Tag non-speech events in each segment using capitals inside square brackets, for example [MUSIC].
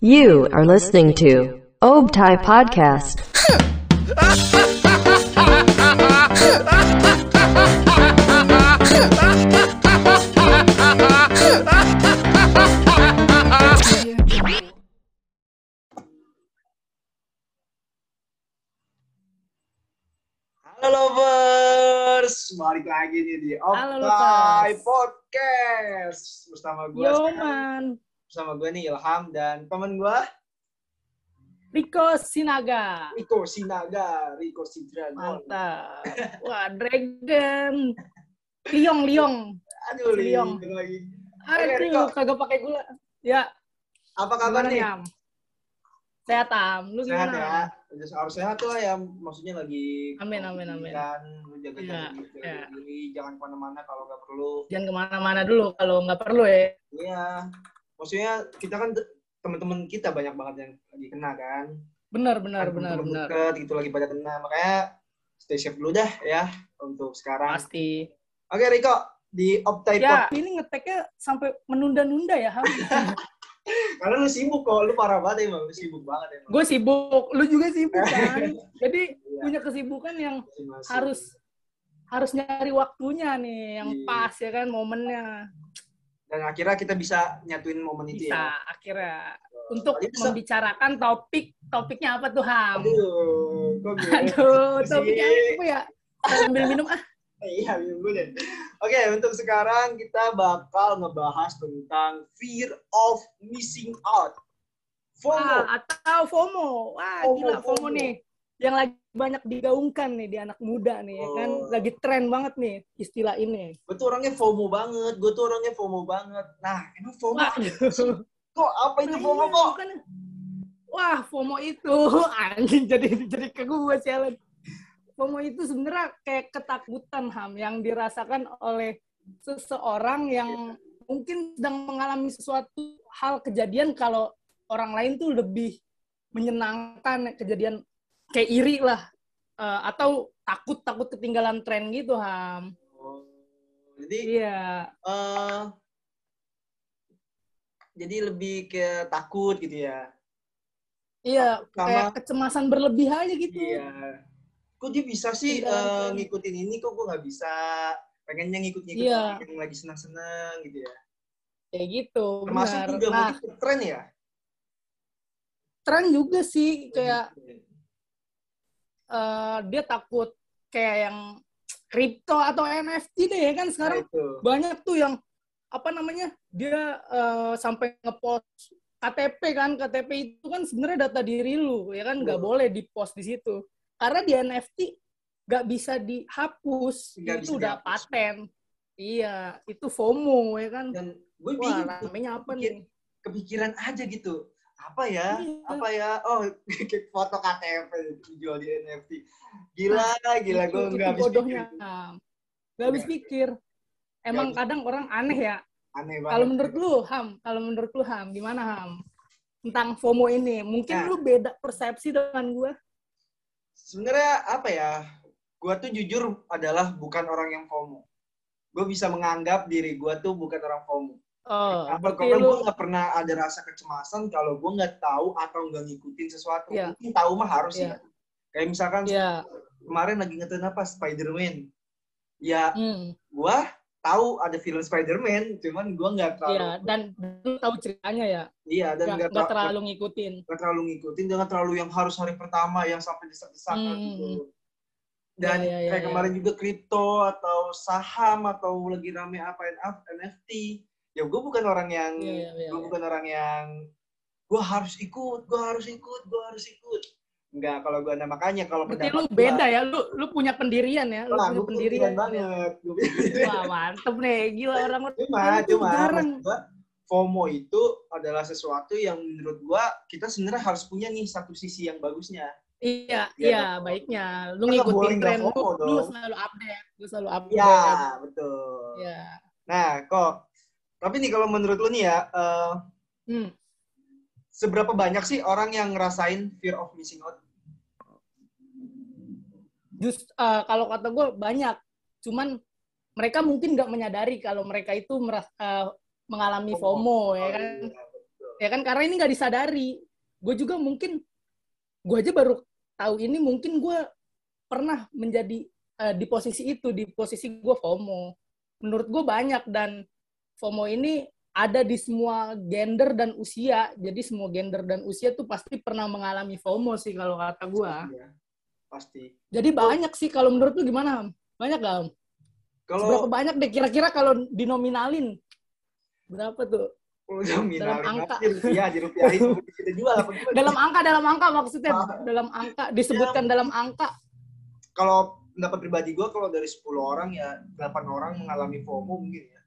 You are listening to Obtai Podcast. Halo lovers, balik lagi nih di Halo, Optai. Podcast bersama gue Yoman, bersama gue nih Ilham dan teman gue Riko Sinaga. Riko Sinaga, Riko Sidragon. Mantap. Wah, Dragon. Liong, Liong. Aduh, Liong. Lagi. Aduh, kagak pakai gula. Ya, Apa kabar nih? Yam? Sehat, Am. Lu Sehat gimana? ya. Udah Harus sehat lah ya. Maksudnya lagi Amin, amin, amin. Kan, lu jaga Iya, diri, jaga iya. diri, jangan ke mana-mana kalau nggak perlu. Jangan ke mana-mana dulu kalau nggak perlu ya. Iya. Maksudnya kita kan te- teman-teman kita banyak banget yang lagi kena kan. Benar, benar, Kan benar, benar. deket gitu lagi pada kena makanya stay safe dulu dah ya untuk sekarang Pasti. oke Riko di Optai Ya, ini ngeteknya sampai menunda-nunda ya, [LAUGHS] karena lu sibuk kok lu parah banget emang lu sibuk banget emang Gue sibuk, lu juga sibuk [LAUGHS] kan. Jadi Iya. punya kesibukan yang Masing-masing. harus harus nyari waktunya nih yang Iya. pas ya kan momennya dan akhirnya kita bisa nyatuin momen itu bisa ya akhirnya untuk bisa- membicarakan topik topiknya apa tuh Ham? aduh kok gue Aduh, sih? topiknya apa ya? Sambil minum ah. iya minum dulu deh oke untuk sekarang kita bakal ngebahas tentang fear of missing out FOMO Ah, atau FOMO. Wah, FOMO, gila FOMO, FOMO. nih. Yang lagi banyak digaungkan nih di anak muda nih, ya kan? Oh. Lagi tren banget nih istilah ini. gue tuh orangnya FOMO banget gue tuh orangnya FOMO banget nah emang FOMO kok apa itu Nah, FOMO iya, kok bukan- Wah, FOMO itu [LAUGHS] anjing jadi jadi ke gue sialan. FOMO itu sebenarnya kayak ketakutan Ham yang dirasakan oleh seseorang yang mungkin sedang mengalami sesuatu hal kejadian kalau orang lain tuh lebih menyenangkan kejadian kayak iri lah Eh, atau takut takut ketinggalan tren gitu Ham. Oh, jadi Iya. eh jadi lebih ke takut gitu ya. Iya, Sama- kayak kecemasan berlebih aja gitu. Iya. Kok dia bisa sih kan. ngikutin ini kok gue nggak bisa. Pengennya ngikut-ngikut Iya. yang lagi senang-senang gitu ya. Kayak gitu. Termasuk benar. juga Nah, tren ya. tren juga sih kayak Gitu. Eh, dia takut kayak yang kripto atau NFT deh ya kan sekarang. Nah, itu. banyak tuh yang apa namanya dia eh, sampai ngepost KTP kan. KTP itu kan sebenarnya data diri lu ya kan? Nggak boleh di post di situ. Karena di NFT nggak bisa dihapus. Nggak itu bisa udah dihapus. paten. Iya itu FOMO ya kan? Dan gue bingung namanya apa nih? kepikiran aja gitu. Apa ya? Iya. Apa ya? Oh, [LAUGHS] foto KTP dijual di NFT. Gila, gila itu, gue nggak habis bodohnya pikir. Nah, nggak habis pikir emang habis- kadang orang aneh ya Aneh banget. kalau menurut lu Ham kalau menurut lu Ham gimana Ham tentang FOMO ini mungkin Nah. lu beda persepsi dengan gue sebenarnya apa ya gue tuh jujur adalah bukan orang yang FOMO gue bisa menganggap diri gue tuh bukan orang FOMO oh apa karena lu gue nggak pernah ada rasa kecemasan kalau gue nggak tahu atau nggak ngikutin sesuatu Iya. mungkin tahu mah harus Iya. ya kayak misalkan ya kemarin lagi ngetren apa Spider-Man ya hmm, gue tahu ada film Spider-Man cuman gue nggak terlalu ya dan lu tahu ceritanya ya iya dan nggak terlalu terlalu ngikutin nggak terlalu ngikutin dengan terlalu yang harus hari pertama yang sampai desak-desakan Hmm. gitu. Dan Ya, ya, ya, kayak ya. kemarin juga kripto atau saham atau lagi rame apa NFT. Ya gue bukan orang yang Iya, iya, iya, gue iya. bukan orang yang gue harus ikut, gue harus ikut, gue harus ikut. Enggak, kalau gue ada makanya kalau berarti pendapat lu gua- beda ya lu lu punya pendirian ya lu punya gue pendirian ya. banget. Gua wah mantep nih gila orang cuma, cuma jarang. gua, FOMO itu adalah sesuatu yang menurut gua kita sebenarnya harus punya nih satu sisi yang bagusnya. Iya, Iya iya, dong. baiknya. Lu boleh ngikutin tren, lu, lu selalu update, lu selalu update. Ya, betul. Iya. Nah, kok. Tapi nih kalau menurut lu nih ya, eh, Hmm. seberapa banyak sih orang yang ngerasain fear of missing out? Just eh, kalau kata gue banyak, cuman mereka mungkin nggak menyadari kalau mereka itu meras- eh, mengalami FOMO, ya kan? iya, ya kan karena ini nggak disadari gue juga mungkin gue aja baru tahu ini mungkin gue pernah menjadi eh, di posisi itu di posisi gue FOMO menurut gue banyak dan FOMO ini ada di semua gender dan usia jadi semua gender dan usia tuh pasti pernah mengalami FOMO sih kalau kata gue Iya, pasti. jadi banyak sih kalau menurut lu gimana banyak gak? Kalau Seberapa banyak deh kira-kira kalau dinominalin? Berapa tuh? udah minalin angka. aja rupiah, di rupiah itu [LAUGHS] kita jual? Dalam angka, dalam angka maksudnya Ah. dalam angka disebutkan Ya. dalam angka. Kalau pendapat pribadi gue, kalau dari 10 orang ya 8 orang mengalami FOMO mungkin ya.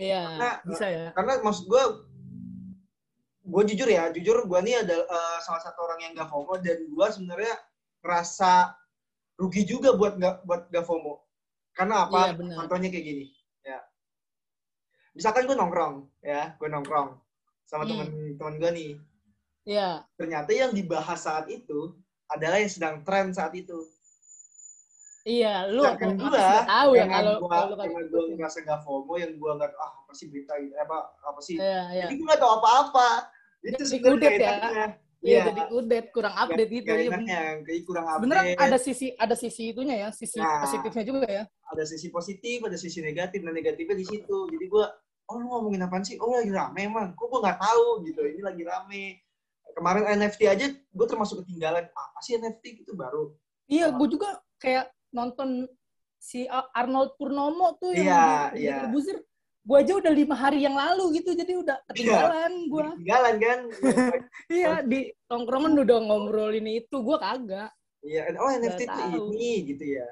Iya, Nah, bisa ya. Karena maksud gue, gue jujur ya, jujur gue nih ada eh, salah satu orang yang gak FOMO dan gue sebenarnya ngerasa rugi juga buat gak buat gak FOMO. Karena apa? Iya. Contohnya kayak gini. Ya. Misalkan gue nongkrong, ya, gue nongkrong sama Hmm. temen-temen gue nih. Iya, Ternyata yang dibahas saat itu adalah yang sedang tren saat itu. Iya. Lu apa gua, tahu ya kalau gua, kalau kan. karena gue ngerasa gak FOMO, yang gue nggak ah apa sih berita gitu, apa apa sih? Iya, iya. Jadi gue nggak tahu apa-apa. Itu sebenarnya kudet ya. Iya, jadi udet, kurang update gitu. Iya, kayak kurang update. Sebenarnya ada sisi ada sisi itunya ya, sisi Nah. positifnya juga ya. ada sisi positif, ada sisi negatif, dan negatifnya di situ. Jadi gue, oh lu ngomongin apaan sih? Oh lagi rame emang. Kok gue nggak tahu gitu. Ini lagi rame. Kemarin NFT aja gue termasuk ketinggalan. Apa sih NFT itu baru? Iya, gue juga kayak nonton si Arnold Purnomo tuh yang Iya, di iya. Buzzer. Gue aja udah lima hari yang lalu gitu, jadi udah ketinggalan gue. Ketinggalan kan? [LAUGHS] Iya, di tongkrongan udah ngobrolin itu, gue kagak. Iya. Oh NFT itu ini gitu ya.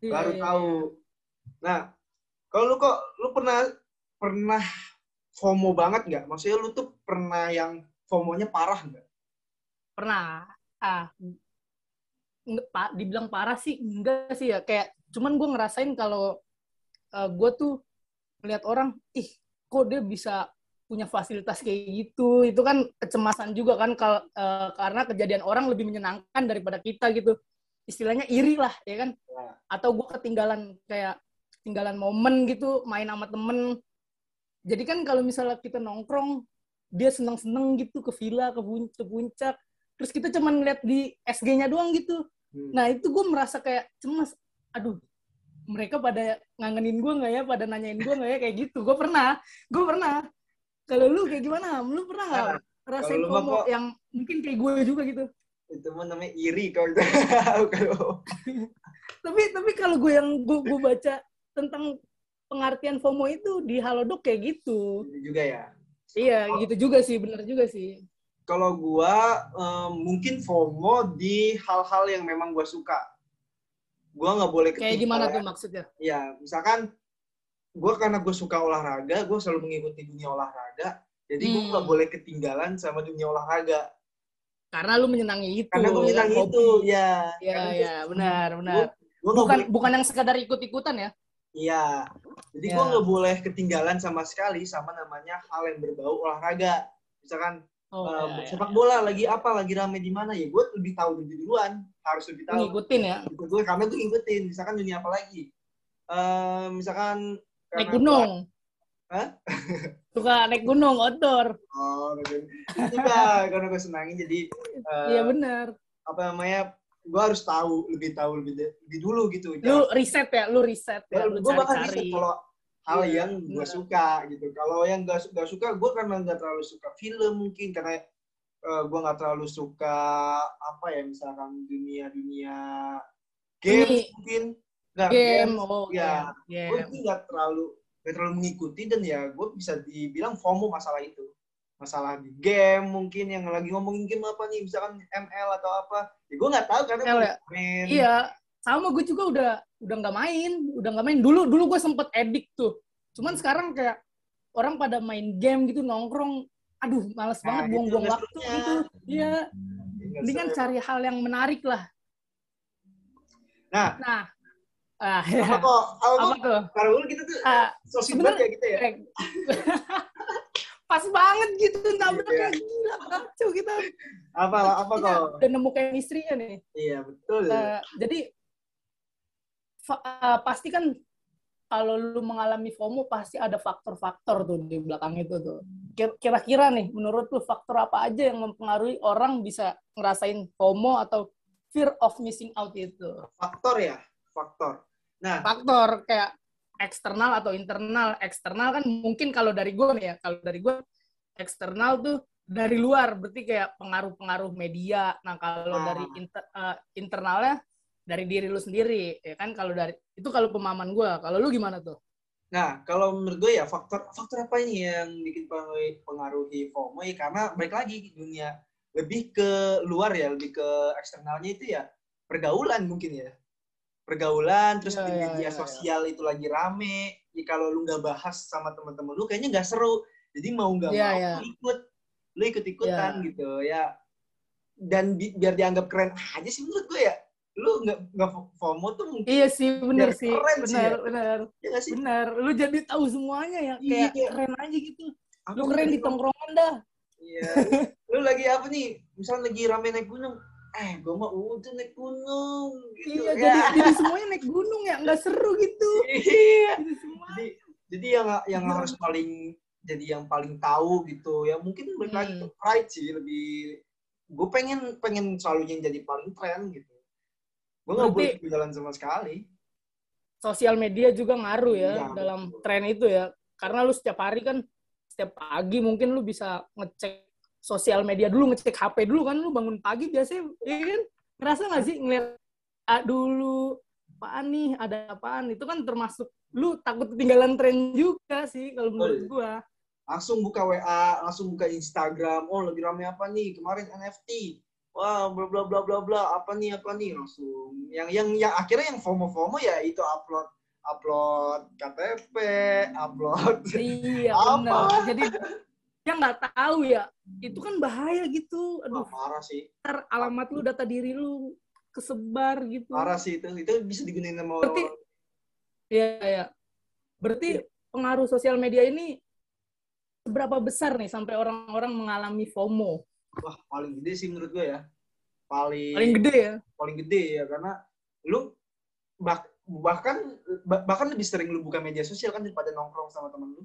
Iya, Baru iya, tahu. Nah, kalau lu kok lu pernah pernah FOMO banget nggak? Maksudnya lu tuh pernah yang FOMO-nya parah nggak? Pernah. Ah, pak, dibilang parah sih enggak sih ya. Kayak cuman gue ngerasain kalau gue tuh ngeliat orang, ih kok dia bisa punya fasilitas kayak gitu. Itu kan kecemasan juga kan kal- eh, karena kejadian orang lebih menyenangkan daripada kita gitu. Istilahnya iri lah, ya kan? Ya. Atau gue ketinggalan kayak ketinggalan momen gitu, main sama temen. Jadi kan kalau misalnya kita nongkrong, dia seneng-seneng gitu ke villa, ke, pun- ke puncak. Terus kita cuman ngeliat di SG-nya doang gitu. Hmm. Nah itu gue merasa kayak cemas. Aduh, mereka pada ngangenin gue nggak ya? Pada nanyain gue nggak ya? Kayak gitu. Gue pernah. Gue pernah. Kalau lu kayak gimana? Lu pernah nggak Nah, rasain FOMO kok- yang mungkin kayak gue juga gitu? itu mah namanya iri kalau [LAUGHS] Tapi tapi kalau gue yang gue, gue baca tentang pengertian FOMO itu di Halodoc kayak gitu. itu juga ya. Iya, gitu juga sih, bener juga sih. Kalau gua em, mungkin FOMO di hal-hal yang memang gua suka. Gua nggak boleh Kayak gimana tuh ketinggalan. maksudnya? Ya, misalkan gua karena gue suka olahraga, gua selalu mengikuti dunia olahraga. Jadi gua Hmm. nggak boleh ketinggalan sama dunia olahraga. Karena lu menyenangi itu. Karena gue ya kan, itu, hobi. ya. Iya, Karena iya, gua- benar, benar. Gua, gua Bukan boleh- bukan yang sekadar ikut-ikutan ya? Iya. Jadi Ya. gua nggak boleh ketinggalan sama sekali sama namanya hal yang berbau olahraga. Misalkan Oh, eh, iya, iya. sepak bola lagi apa, lagi rame di mana ya, gue lebih tahu lebih duluan, harus lebih tahu. ngikutin ya? Gue karena gue ngikutin. Misalkan dunia apa lagi? Eh, misalkan Naik gunung. Hah? [LAUGHS] Suka naik gunung, outdoor. Oh, gunung. Tidak, karena gue senangin jadi eh, Iya benar. apa namanya? Gue harus tahu lebih tahu lebih, lebih dulu gitu. Lu riset ya, lu riset ya, lu gue bakal riset kalau hal Iya, yang gue benar. suka gitu. Kalau yang gak, gak suka, gue karena nggak terlalu suka film mungkin karena gue nggak terlalu suka apa ya misalkan dunia-dunia game Ini- mungkin. Nggak, Game, oh ya. iya, gue game. nggak terlalu nggak terlalu mengikuti dan ya gue bisa dibilang FOMO masalah itu masalah di game mungkin yang lagi ngomongin game apa nih misalkan ML atau apa ya gue nggak tahu karena ML gue ya? main Iya, sama gue juga udah udah nggak main, udah nggak main. Dulu dulu gue sempet edik tuh. Cuman sekarang kayak orang pada main game gitu nongkrong, aduh males Nah, banget buang-buang waktu gitu. Iya, Nggak mendingan seru. cari hal yang menarik lah. Nah. nah, ah, apa ya. kok apa apa kok tuh? kalau dulu kita tuh Ah, sosial sebenarnya- banget ya gitu ya kayak- [LAUGHS] Pas banget gitu nabraknya Iya. gila kacau kita. apa apa kok udah nemu chemistry-nya nih. iya betul Eh, jadi eh, pasti kan kalau lu mengalami FOMO pasti ada faktor-faktor tuh di belakang itu tuh. kir- kira-kira nih menurut lu faktor apa aja yang mempengaruhi orang bisa ngerasain FOMO atau fear of missing out itu? Faktor ya, faktor. Nah, Faktor kayak eksternal atau internal. Eksternal kan mungkin kalau dari gue nih ya, kalau dari gue eksternal tuh dari luar, berarti kayak pengaruh-pengaruh media. Nah kalau Ah. dari inter- eh, internalnya dari diri lu sendiri, ya kan? Kalau dari itu kalau pemahaman gue, kalau lu gimana tuh? Nah, kalau menurut gue ya faktor faktor apa ini yang bikin pengaruhi, pengaruhi FOMO ya karena balik lagi dunia lebih ke luar ya, lebih ke eksternalnya itu ya pergaulan mungkin ya. Pergaulan terus Ya, di ya, media ya, ya. sosial itu lagi rame. Ya kalau lu nggak bahas sama teman-teman lu kayaknya nggak seru. Jadi mau nggak Ya, mau ya. lu ikut, lu ikut-ikutan gitu ya. Dan bi- biar dianggap keren aja sih menurut gue ya. Lu nggak nggak FOMO tuh mungkin Iya sih, bener Biar sih, keren sih bener, ya. bener, ya sih? bener. Lu jadi tahu semuanya ya, kayak Iya. keren aja gitu. Apa Lu keren di tongkrongan dah. Iya. lu lagi apa nih? Misalnya lagi rame naik gunung. Eh, gue mah udah naik gunung. Gitu. Iya, Ya. jadi jadi semuanya naik gunung ya, nggak seru gitu. Iya. Jadi. Jadi, yang yang Iya. harus paling jadi yang paling tahu gitu. Ya mungkin balik lagi Hmm. ke pride sih lebih. Gue pengen pengen selalu yang jadi paling tren gitu. Gue nggak boleh ketinggalan sama sekali. Sosial media juga ngaruh ya Iya, dalam betul. tren itu ya. Karena lu setiap hari kan, setiap pagi mungkin lu bisa ngecek sosial media dulu, ngecek HP dulu kan. Lu bangun pagi biasanya, ya kan? Ngerasa nggak sih ngeliat ah, dulu, apaan nih, ada apaan. Itu kan termasuk lu takut ketinggalan tren juga sih kalau menurut Betul. gua. Langsung buka WA, langsung buka Instagram. Oh lagi rame apa nih? Kemarin NFT. Wah, bla bla bla bla bla. Apa nih apa nih? Langsung. Yang yang yang akhirnya yang FOMO FOMO ya itu upload upload KTP, upload [LAUGHS] Iya, Apa? benar. Jadi dia nggak tahu ya. Itu kan bahaya gitu. Aduh, Wah, parah sih. ntar alamat lu, data diri lu kesebar gitu. Parah sih itu. Itu bisa digunain sama Berarti Iya, iya. Berarti pengaruh sosial media ini seberapa besar nih sampai orang-orang mengalami FOMO? Wah paling gede sih menurut gue ya. Paling Paling gede ya. paling gede ya karena lu bah- bahkan bah- bahkan lebih sering lu buka media sosial kan daripada nongkrong sama temen lu.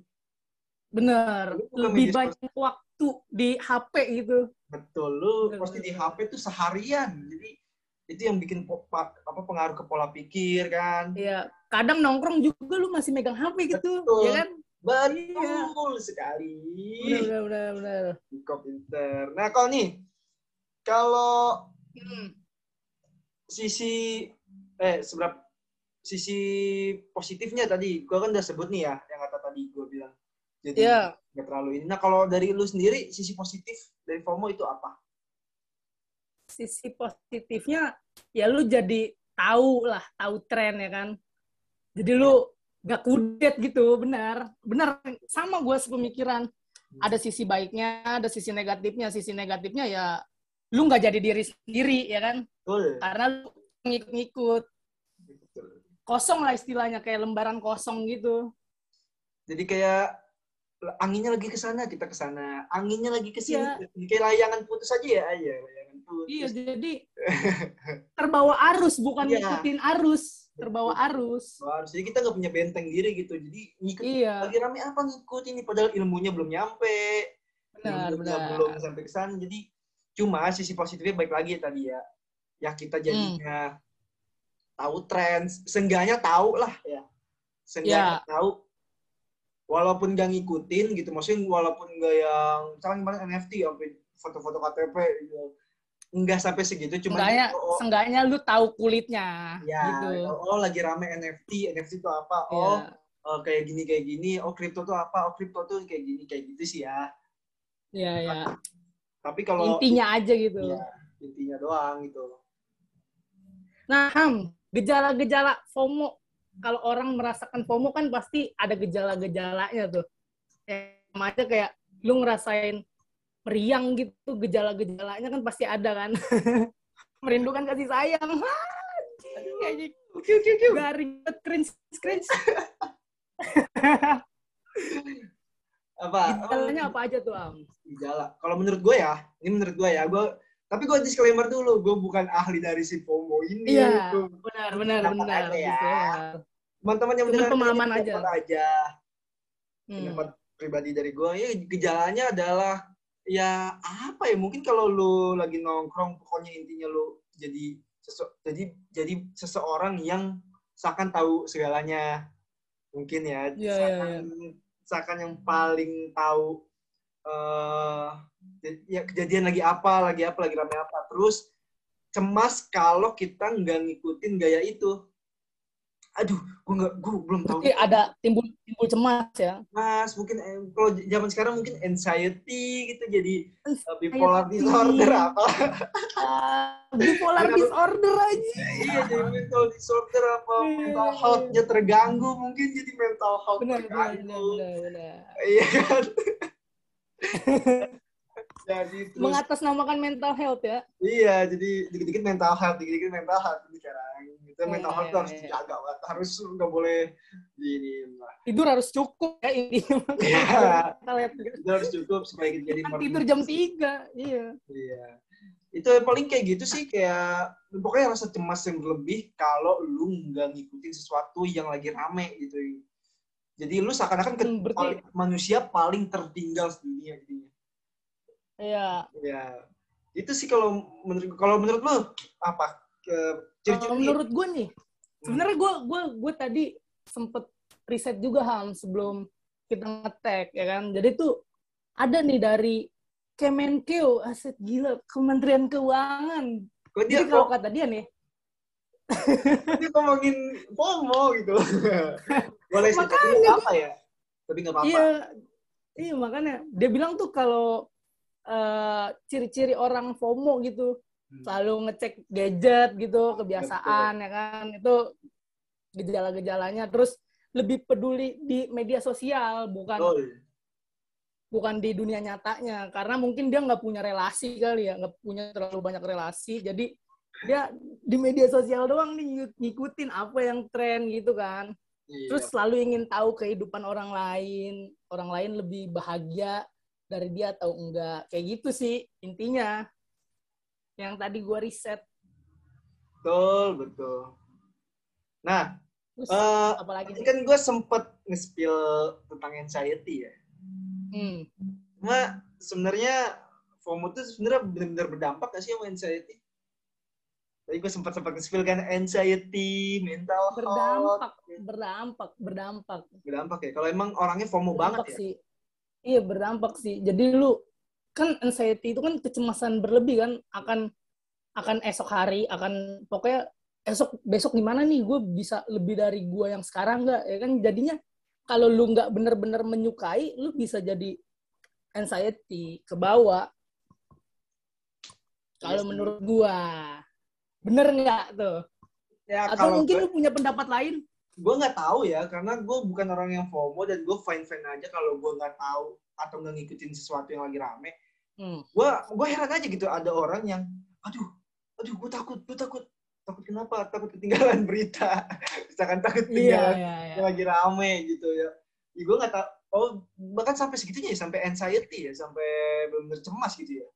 Bener. Lu Lebih banyak waktu di HP gitu. Betul, lu Bener, pasti di. HP tuh seharian. Jadi itu yang bikin apa pengaruh ke pola pikir kan. Iya. Kadang nongkrong juga lu masih megang HP gitu. Betul. Ya kan? Betul sekali. Bener, bener, bener. bener. Kok pinter. Nah, kalau nih kalau Hmm. sisi eh seberapa sisi positifnya tadi gua kan udah sebut nih ya yang kata tadi gua bilang jadi Iya. nggak terlalu ini nah kalau dari lu sendiri sisi positif dari FOMO itu apa sisi positifnya ya lu jadi tahu lah tahu tren ya kan jadi lu gak kudet gitu benar. Benar sama gue sepemikiran ada sisi baiknya ada sisi negatifnya. Sisi negatifnya ya lu nggak jadi diri sendiri ya kan? Betul. Karena lu ngikut-ngikut. Kosong lah istilahnya kayak lembaran kosong gitu. Jadi kayak anginnya lagi ke sana kita ke sana. Anginnya lagi ke sini. Iya. kayak layangan putus aja ya aja layangan putus. Iya jadi [LAUGHS] terbawa arus bukan Iya. ngikutin arus terbawa arus. Harus jadi kita nggak punya benteng diri gitu. Jadi ngikut iya. lagi rame apa ngikut ini? Padahal ilmunya belum nyampe. Benar ilmunya benar. belum sampai ke sana. Jadi cuma sisi positifnya baik lagi tadi ya. Ya kita jadinya tahu tren seenggaknya tahu lah ya. Seenggaknya tahu. Walaupun gak ngikutin gitu. Maksudnya walaupun gak yang misalnya kemarin NFT sampai foto-foto KTP gitu nggak sampai segitu cuma Seenggaknya, oh, seenggaknya lu tahu kulitnya ya gitu. oh, oh, lagi rame NFT NFT itu apa oh Iya. oh, kayak gini kayak gini oh kripto tuh apa oh kripto tuh kayak gini kayak gitu sih ya Iya, iya. tapi kalau Intinya aja gitu. Iya, intinya doang gitu Nah, Ham, gejala-gejala FOMO. Kalau orang merasakan FOMO kan pasti ada gejala-gejalanya tuh. Ya, sama aja kayak lu ngerasain meriang gitu, gejala-gejalanya kan pasti ada kan. [LAUGHS] Merindukan kasih sayang. Garing banget, cringe, cringe. [LAUGHS] apa Gejalanya apa aja tuh, Am? gejala kalau menurut gue ya ini menurut gue ya gue tapi gue disclaimer dulu gue bukan ahli dari si FOMO ini Iya, benar, benar, benar. aja ya. Gitu ya. teman-teman yang mendengar pemahaman aja. aja Hmm. pendapat pribadi dari gue ya gejalanya adalah ya apa ya mungkin kalau lu lagi nongkrong pokoknya intinya lu jadi jadi jadi seseorang yang seakan tahu segalanya. Mungkin ya Iya, iya, seakan seakan yang paling tahu eh ya kejadian lagi apa lagi apa lagi rame apa. Terus cemas kalau kita nggak ngikutin gaya itu aduh gue nggak gue belum tahu Berarti ada timbul timbul cemas ya. mas mungkin eh, kalau zaman sekarang mungkin anxiety gitu jadi uh, Anxiety. bipolar disorder apa Ah, bipolar Kenapa? disorder aja. iya jadi mental disorder apa Iya, mental iya, health-nya terganggu mungkin jadi mental health Benar, terganggu benar, benar. iya kan [LAUGHS] jadi terus Mengatasnamakan mental health ya. iya jadi dikit-dikit mental health dikit-dikit mental health ini sekarang itu mental Iya, health tuh harus iya. dijaga banget harus nggak boleh di ini lah Tidur harus cukup ya. Iya. [LAUGHS] Mental juga. itu harus cukup supaya kita jadi Kan tidur jam 3. Iya. Iya. Itu yang paling kayak gitu sih kayak pokoknya rasa cemas yang berlebih kalau lu nggak ngikutin sesuatu yang lagi rame gitu. Jadi lu seakan-akan ke- Hmm, berarti- manusia paling tertinggal di dunia jadinya. Iya. Ya. Itu sih kalau menurut kalau menurut lu apa? Ciri-ciri menurut gue nih, sebenarnya gue gue gue tadi sempet riset juga ham sebelum kita ngetek ya kan. Jadi tuh ada nih dari Kemenkeu, aset gila, Kementerian Keuangan. kok dia Jadi kalau kok kata dia nih, [LAUGHS] dia ngomongin FOMO gitu. [LAUGHS] Boleh sih, apa ya? Tapi nggak apa-apa. iya, iya makanya dia bilang tuh kalau eh, ciri-ciri orang FOMO gitu, Hmm. selalu ngecek gadget gitu, kebiasaan ya kan, itu gejala-gejalanya. Terus lebih peduli di media sosial, bukan Betul. bukan di dunia nyatanya karena mungkin dia nggak punya relasi kali ya nggak punya terlalu banyak relasi jadi dia di media sosial doang nih ngikut- ngikutin apa yang tren gitu kan Iya. terus selalu ingin tahu kehidupan orang lain orang lain lebih bahagia dari dia atau enggak kayak gitu sih intinya yang tadi gua riset betul, betul. Nah, terus eh apalagi nih kan gue sempet nge-spill tentang anxiety ya. hmm. Cuma sebenarnya FOMO tuh sebenarnya benar-benar berdampak gak sih sama anxiety? Tadi gue sempat sempat nge-spill kan anxiety, mental health. berdampak berdampak berdampak Berdampak ya. Kalau emang orangnya FOMO banget berdampak ya. sih. Iya berdampak sih. Jadi lu kan anxiety itu kan kecemasan berlebih kan akan akan esok hari akan pokoknya esok besok gimana nih? Gue bisa lebih dari gue yang sekarang nggak? Ya kan? Jadinya kalau lu nggak bener-bener menyukai lu bisa jadi anxiety ke bawah. Kalau Iya sih. menurut gua. Bener nggak tuh? Ya atau kalau mungkin gue, lu punya pendapat lain gue nggak tahu ya, karena gue bukan orang yang FOMO dan gue fine-fine aja kalau gue nggak tahu atau nggak ngikutin sesuatu yang lagi rame. hmm. gue gue heran aja gitu ada orang yang aduh aduh gue takut gue takut takut kenapa takut ketinggalan [LAUGHS] berita misalkan takut iya ketinggalan iya iya yang lagi rame gitu ya, ya gue nggak tahu oh bahkan sampai segitunya ya sampai anxiety ya sampai benar cemas gitu ya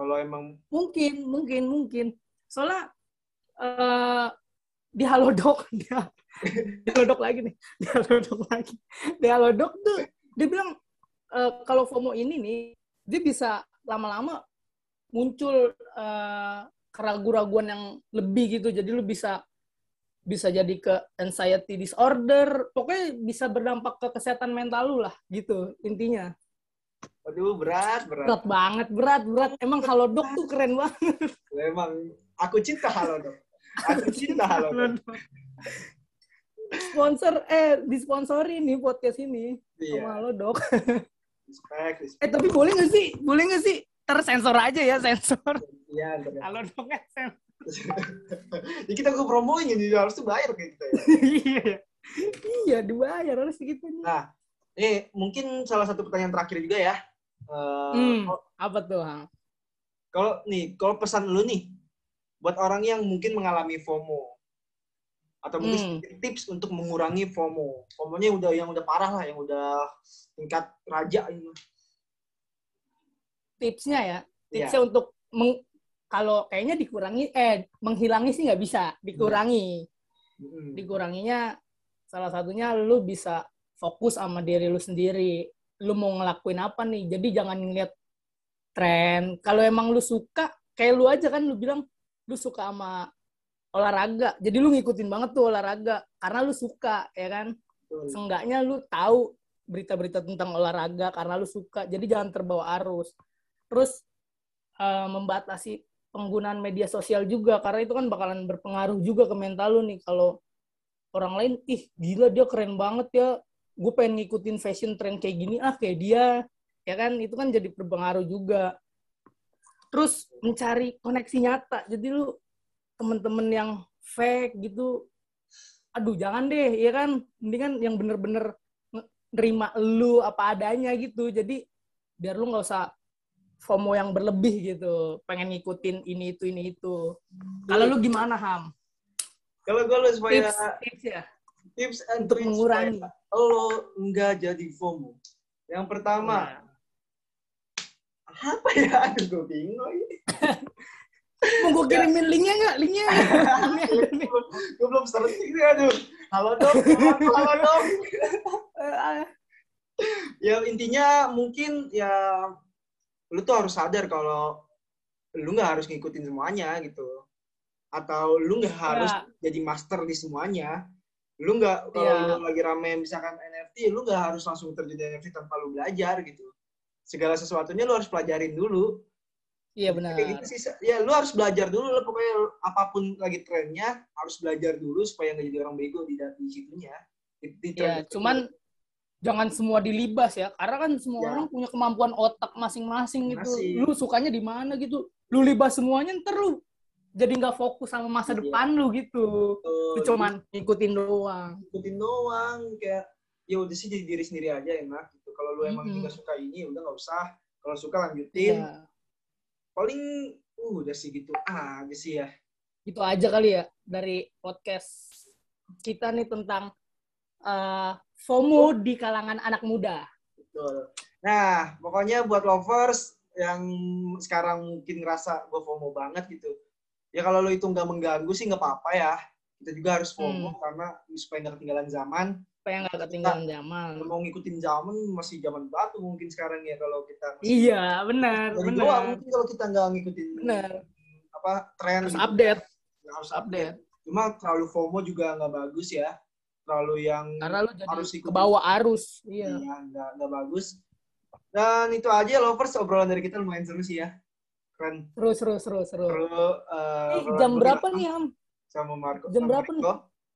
kalau emang Mungkin, mungkin, mungkin. Soalnya eh di Halodoc, [LAUGHS] dia [LAUGHS] di Halodoc lagi nih, [LAUGHS] di Halodoc lagi. Di Halodoc tuh dia bilang eh, kalau FOMO ini nih dia bisa lama-lama muncul eh, keraguan-raguan yang lebih gitu. Jadi lu bisa bisa jadi ke anxiety disorder, pokoknya bisa berdampak ke kesehatan mental lu lah gitu intinya. aduh berat berat Berat banget, berat, berat. Emang Halodoc tuh keren banget. emang aku cinta halo dok aku cinta halo dok sponsor eh disponsori nih podcast ini iya sama lo dok respect respect eh tapi boleh nggak sih boleh nggak sih tersensor aja ya sensor iya ya. halo dok sensor. ya kita gue promoin ini harus tuh bayar kayak kita ya iya iya dibayar harus gitu nih Nah, eh mungkin salah satu pertanyaan terakhir juga ya. Eh, Hmm. kalau- apa tuh? Kalau nih, kalau pesan lu nih buat orang yang mungkin mengalami FOMO atau mungkin Hmm. tips untuk mengurangi FOMO. FOMO-nya udah yang udah parah lah, yang udah tingkat raja ini. tipsnya ya tipsnya untuk meng- kalau kayaknya dikurangi eh menghilangi sih nggak bisa dikurangi Mm-mm. dikuranginya salah satunya lu bisa fokus sama diri lu sendiri lu mau ngelakuin apa nih. Jadi jangan ngeliat tren. Kalau emang lu suka, kayak lu aja kan lu bilang lu suka sama olahraga. Jadi lu ngikutin banget tuh olahraga karena lu suka, ya kan? Betul. Seenggaknya lu tahu berita-berita tentang olahraga karena lu suka. Jadi jangan terbawa arus. Terus eh, membatasi penggunaan media sosial juga karena itu kan bakalan berpengaruh juga ke mental lu nih kalau orang lain ih gila dia keren banget ya gue pengen ngikutin fashion trend kayak gini ah kayak dia ya kan itu kan jadi berpengaruh juga terus mencari koneksi nyata jadi lu temen-temen yang fake gitu aduh jangan deh ya kan mendingan yang bener-bener nerima lu apa adanya gitu jadi biar lu nggak usah FOMO yang berlebih gitu pengen ngikutin ini itu ini itu kalau lu gimana ham Kalau gue lu supaya tips tips ya tips and untuk tricks mengurangi lo nggak jadi FOMO. Yang pertama, Ya. apa ya? Aduh, gue bingung. [LAUGHS] mau gue kirimin linknya nggak linknya gue belum searching nih, aduh. Halo dong, halo, dong. Ya intinya mungkin ya lu tuh harus sadar kalau lu nggak harus ngikutin semuanya gitu. Atau lu nggak harus Ya. jadi master di semuanya. Lu nggak kalau Ya. lu lagi rame misalkan NFT, lu nggak harus langsung terjun di NFT tanpa lu belajar gitu. Segala sesuatunya lu harus pelajarin dulu. Iya benar Kayak gitu sih. Ya lu harus belajar dulu lah pokoknya apa pun lagi trennya harus belajar dulu supaya nggak jadi orang bego di di situnya. Di, di ya tren itu. cuman jangan semua dilibas ya karena kan semua Ya. orang punya kemampuan otak masing-masing gitu lu sukanya di mana gitu lu libas semuanya ntar lu jadi nggak fokus sama masa Iya. depan lu gitu Tuh, lu cuman ngikutin doang ikutin doang kayak ya udah sih jadi diri sendiri aja enak gitu kalau lu emang Mhm. juga suka ini udah nggak usah kalau suka lanjutin Iya. Paling uh, udah sih gitu aja sih ya. Gitu aja kali ya dari podcast kita nih tentang eh, FOMO di kalangan anak muda. Betul. Nah pokoknya buat lovers yang sekarang mungkin ngerasa gue FOMO banget gitu. Ya kalau lu itu nggak mengganggu sih nggak apa-apa ya. Kita juga harus FOMO Hmm. karena supaya nggak ketinggalan zaman supaya nggak ketinggalan zaman Kalau mau ngikutin zaman masih zaman batu mungkin sekarang ya kalau kita iya benar dari benar doa mungkin kalau kita nggak ngikutin benar apa tren harus gitu. update Ya, harus update Cuma terlalu FOMO juga nggak bagus ya. Terlalu yang karena lu jadi Harus ikutin. ke bawah arus iya iya, nggak nggak bagus. Dan itu aja lovers obrolan dari kita lumayan seru sih ya. Keren. seru seru seru seru Seru. eh, Eh, jam berapa nih Ham? Sama Marco. Jam sama berapa nih?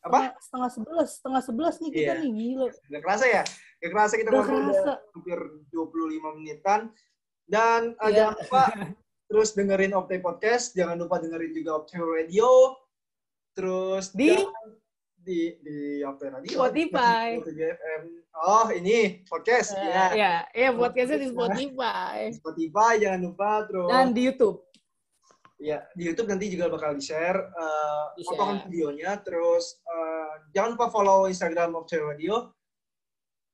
Apa? Setengah- sebelas, setengah sebelas nih kita Iya. nih gila. Gak kerasa ya? Gak kerasa kita ngobrol udah hampir 25 menitan. Dan eh, Iya. jangan lupa [LAUGHS] terus dengerin Opte Podcast. Jangan lupa dengerin juga Opte Radio. Terus Di? jangan- di di Opte Radio. Spotify. 97 FM. Oh, ini podcast. Ya. ya, ya podcastnya di Spotify Spotify jangan lupa terus. dan di YouTube. Ya, di YouTube nanti juga bakal di-share Di-share. potongan videonya. Terus eh, jangan lupa follow Instagram Opte Radio.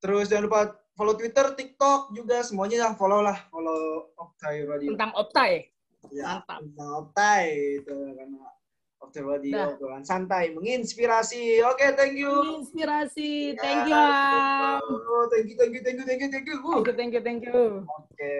Terus jangan lupa follow Twitter, TikTok juga semuanya lah follow lah, follow Optai Radio. Tentang Optai. Ya, mantap. Tentang Optai itu karena Optai Radio obrolan santai, menginspirasi. Oke, thank you. Inspirasi. Ya, Thank you. Oh, thank you, thank you, thank you, thank you, thank you. Uh, Thank you, thank you, thank you. Oke.